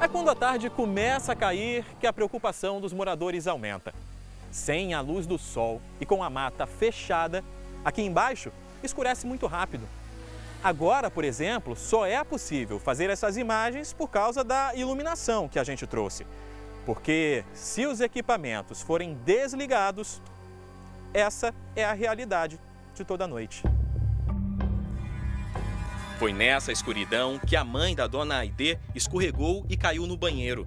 É quando a tarde começa a cair que a preocupação dos moradores aumenta. Sem a luz do sol e com a mata fechada, aqui embaixo escurece muito rápido. Agora, por exemplo, só é possível fazer essas imagens por causa da iluminação que a gente trouxe. Porque se os equipamentos forem desligados, essa é a realidade de toda noite. Foi nessa escuridão que a mãe da dona Aide escorregou e caiu no banheiro.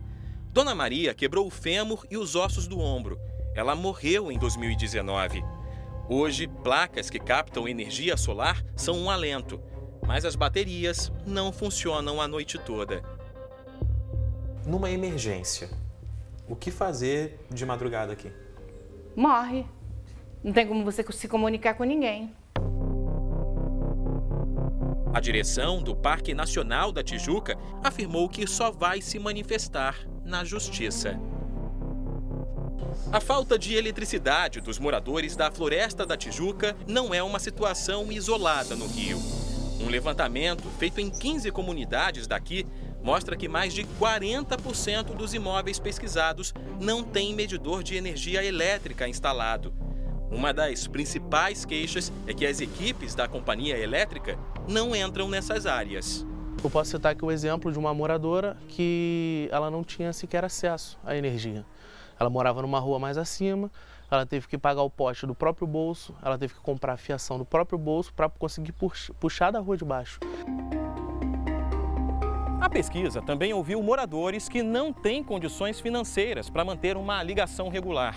Dona Maria quebrou o fêmur e os ossos do ombro. Ela morreu em 2019. Hoje, placas que captam energia solar são um alento, mas as baterias não funcionam a noite toda. Numa emergência, o que fazer de madrugada aqui? Morre. Não tem como você se comunicar com ninguém. A direção do Parque Nacional da Tijuca afirmou que só vai se manifestar na justiça. A falta de eletricidade dos moradores da Floresta da Tijuca não é uma situação isolada no Rio. Um levantamento feito em 15 comunidades daqui mostra que mais de 40% dos imóveis pesquisados não têm medidor de energia elétrica instalado. Uma das principais queixas é que as equipes da companhia elétrica não entram nessas áreas. Eu posso citar aqui o exemplo de uma moradora que ela não tinha sequer acesso à energia. Ela morava numa rua mais acima, ela teve que pagar o poste do próprio bolso, ela teve que comprar a fiação do próprio bolso para conseguir puxar da rua de baixo. A pesquisa também ouviu moradores que não têm condições financeiras para manter uma ligação regular.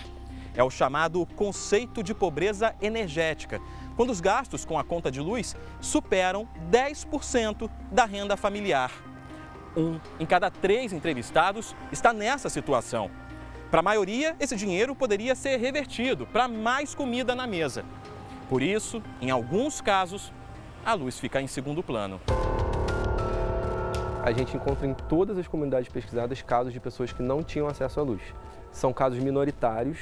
É o chamado conceito de pobreza energética, quando os gastos com a conta de luz superam 10% da renda familiar. Um em cada três entrevistados está nessa situação. Para a maioria, esse dinheiro poderia ser revertido para mais comida na mesa. Por isso, em alguns casos, a luz fica em segundo plano. A gente encontra em todas as comunidades pesquisadas casos de pessoas que não tinham acesso à luz. São casos minoritários,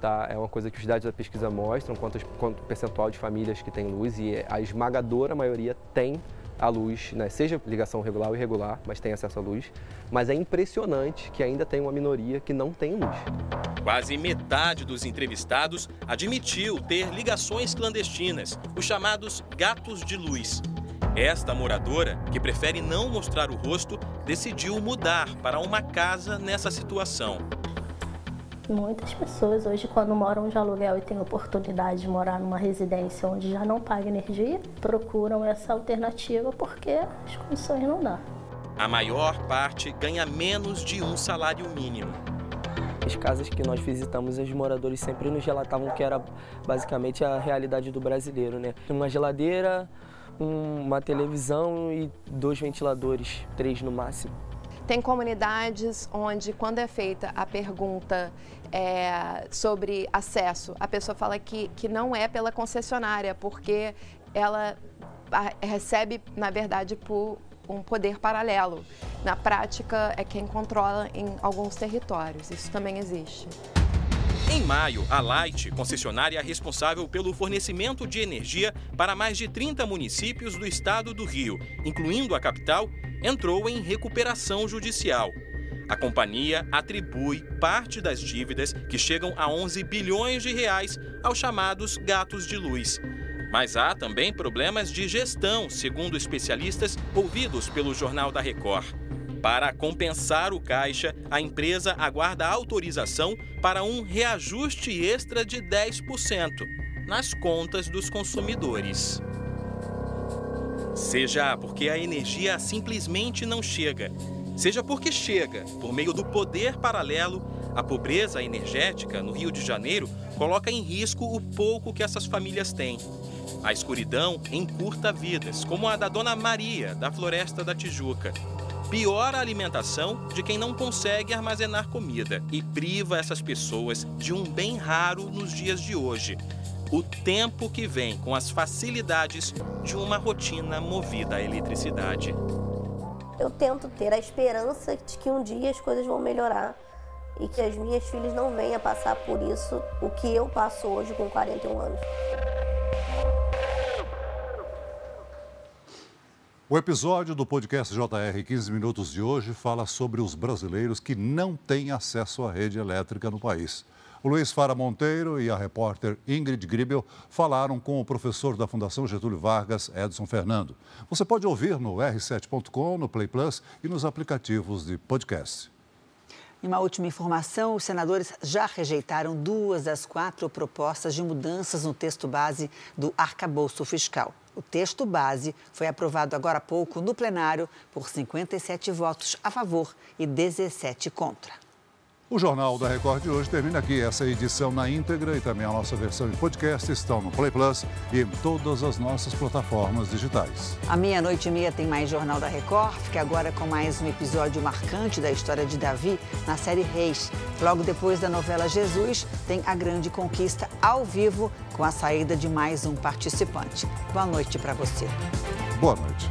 Tá? É uma coisa que os dados da pesquisa mostram, quanto, quanto percentual de famílias que têm luz e a esmagadora maioria tem a luz, né? seja ligação regular ou irregular, mas tem acesso à luz. Mas é impressionante que ainda tem uma minoria que não tem luz. Quase metade dos entrevistados admitiu ter ligações clandestinas, os chamados gatos de luz. Esta moradora, que prefere não mostrar o rosto, decidiu mudar para uma casa nessa situação. Muitas pessoas hoje, quando moram de aluguel e têm oportunidade de morar numa residência onde já não paga energia, procuram essa alternativa porque as condições não dão. A maior parte ganha menos de um salário mínimo. As casas que nós visitamos, os moradores sempre nos relatavam que era basicamente a realidade do brasileiro, né? Uma geladeira, uma televisão e dois ventiladores, três no máximo. Tem comunidades onde, quando é feita a pergunta é, sobre acesso, a pessoa fala que, que não é pela concessionária, porque ela recebe, na verdade, por um poder paralelo. Na prática, é quem controla em alguns territórios. Isso também existe. Em maio, a Light, concessionária responsável pelo fornecimento de energia para mais de 30 municípios do estado do Rio, incluindo a capital, entrou em recuperação judicial. A companhia atribui parte das dívidas, que chegam a 11 bilhões de reais, aos chamados gatos de luz. Mas há também problemas de gestão, segundo especialistas ouvidos pelo Jornal da Record. Para compensar o caixa, a empresa aguarda autorização para um reajuste extra de 10% nas contas dos consumidores. Seja porque a energia simplesmente não chega, seja porque chega por meio do poder paralelo, a pobreza energética no Rio de Janeiro coloca em risco o pouco que essas famílias têm. A escuridão encurta vidas, como a da Dona Maria, da Floresta da Tijuca. Piora a alimentação de quem não consegue armazenar comida e priva essas pessoas de um bem raro nos dias de hoje: o tempo que vem com as facilidades de uma rotina movida à eletricidade. Eu tento ter a esperança de que um dia as coisas vão melhorar e que as minhas filhas não venham passar por isso, o que eu passo hoje com 41 anos. O episódio do podcast JR 15 Minutos de hoje fala sobre os brasileiros que não têm acesso à rede elétrica no país. O Luiz Fara Monteiro e a repórter Ingrid Gribel falaram com o professor da Fundação Getúlio Vargas, Edson Fernando. Você pode ouvir no r7.com, no Play Plus e nos aplicativos de podcast. Em uma última informação, os senadores já rejeitaram duas das quatro propostas de mudanças no texto base do arcabouço fiscal. O texto base foi aprovado agora há pouco no plenário por 57 votos a favor e 17 contra. O Jornal da Record de hoje termina aqui. Essa edição na íntegra e também a nossa versão em podcast estão no Play Plus e em todas as nossas plataformas digitais. À meia-noite e meia tem mais Jornal da Record. Fique agora com mais um episódio marcante da história de Davi na série Reis. Logo depois da novela Jesus, tem a grande conquista ao vivo com a saída de mais um participante. Boa noite para você. Boa noite.